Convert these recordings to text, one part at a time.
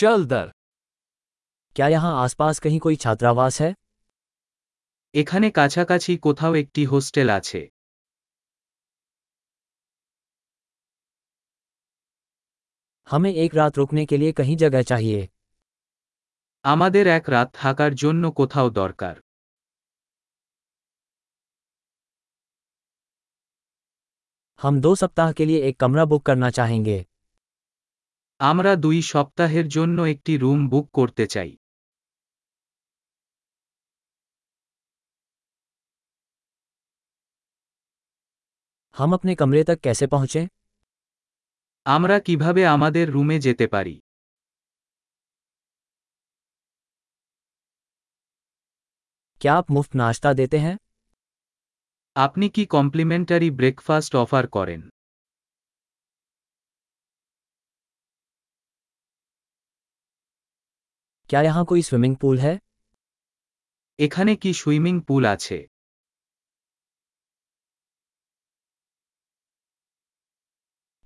चल दर क्या यहाँ आसपास कहीं कोई छात्रावास है এখানে কাছাকাছি কোথাও একটি হোস্টেল আছে हमें एक रात रुकने के लिए कहीं जगह चाहिए আমাদের এক রাত থাকার জন্য কোথাও দরকার हम दो सप्ताह के लिए एक कमरा बुक करना चाहेंगे আমরা দুই সপ্তাহের জন্য একটি রুম বুক করতে চাই हम अपने कमरे तक कैसे पहुंचें আমরা কিভাবে আমাদের রুমে যেতে পারি क्या आप मुफ्त नाश्ता देते हैं আপনি কি কমপ্লিমেন্টারি ব্রেকফাস্ট অফার করেন क्या यहाँ कोई स्विमिंग पूल है এখানে কি সুইমিং পুল আছে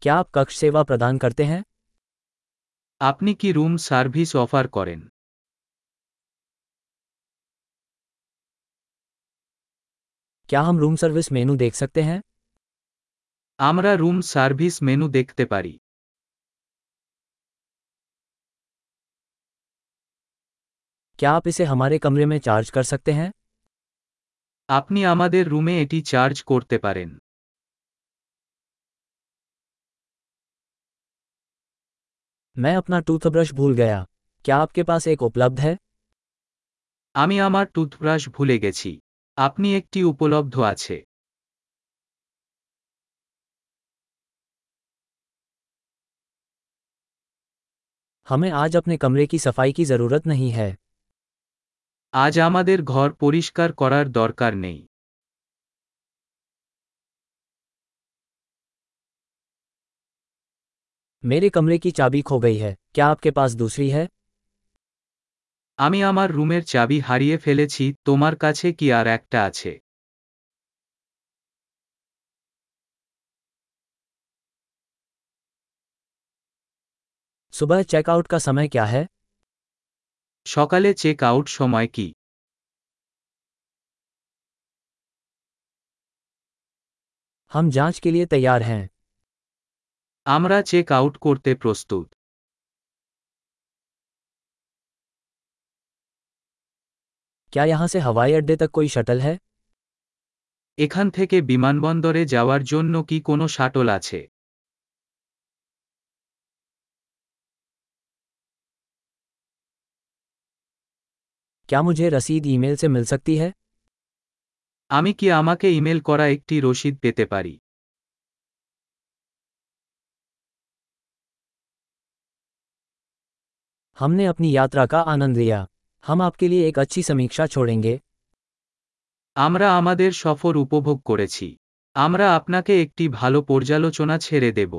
क्या आप कक्ष सेवा प्रदान करते हैं আপনি কি রুম সার্ভিস অফার করেন क्या हम रूम सर्विस मेनू देख सकते हैं আমরা রুম সার্ভিস মেনু দেখতে পারি क्या आप इसे हमारे कमरे में चार्ज कर सकते हैं আপনি আমাদের রুমে এটি চার্জ করতে পারেন मैं अपना टूथब्रश भूल गया क्या आपके पास एक उपलब्ध है আমি আমার টুথব্রাশ ভুলে গেছি আপনি একটি উপলব্ধ আছে हमें आज अपने कमरे की सफाई की ज़रूरत नहीं है আজ আমাদের ঘর পরিষ্কার করার দরকার নেই मेरे कमरे की चाबी खो गई है क्या आपके पास दूसरी है আমি আমার রুমের চাবি হারিয়ে ফেলেছি তোমার কাছে কি আর একটা আছে सुबह चेकआउट का समय क्या है সকালে চেক আউট সময় কি हम जांच के लिए तैयार हैं আমরা চেক আউট করতে প্রস্তুত क्या यहाँ से हवाई अड्डे तक कोई शटल है এখান থেকে বিমানবন্দরে যাওয়ার জন্য কি কোনো শাটল আছে क्या मुझे रसीद ईमेल से मिल सकती है আমি কি আমাকে ইমেল করা একটি রসিদ পেতে পারি हमने अपनी यात्रा का आनंद लिया हम आपके लिए एक अच्छी समीक्षा छोड़ेंगे আমরা আমাদের সফর উপভোগ করেছি আমরা আপনাকে একটি ভালো পর্যালোচনা ছেড়ে দেব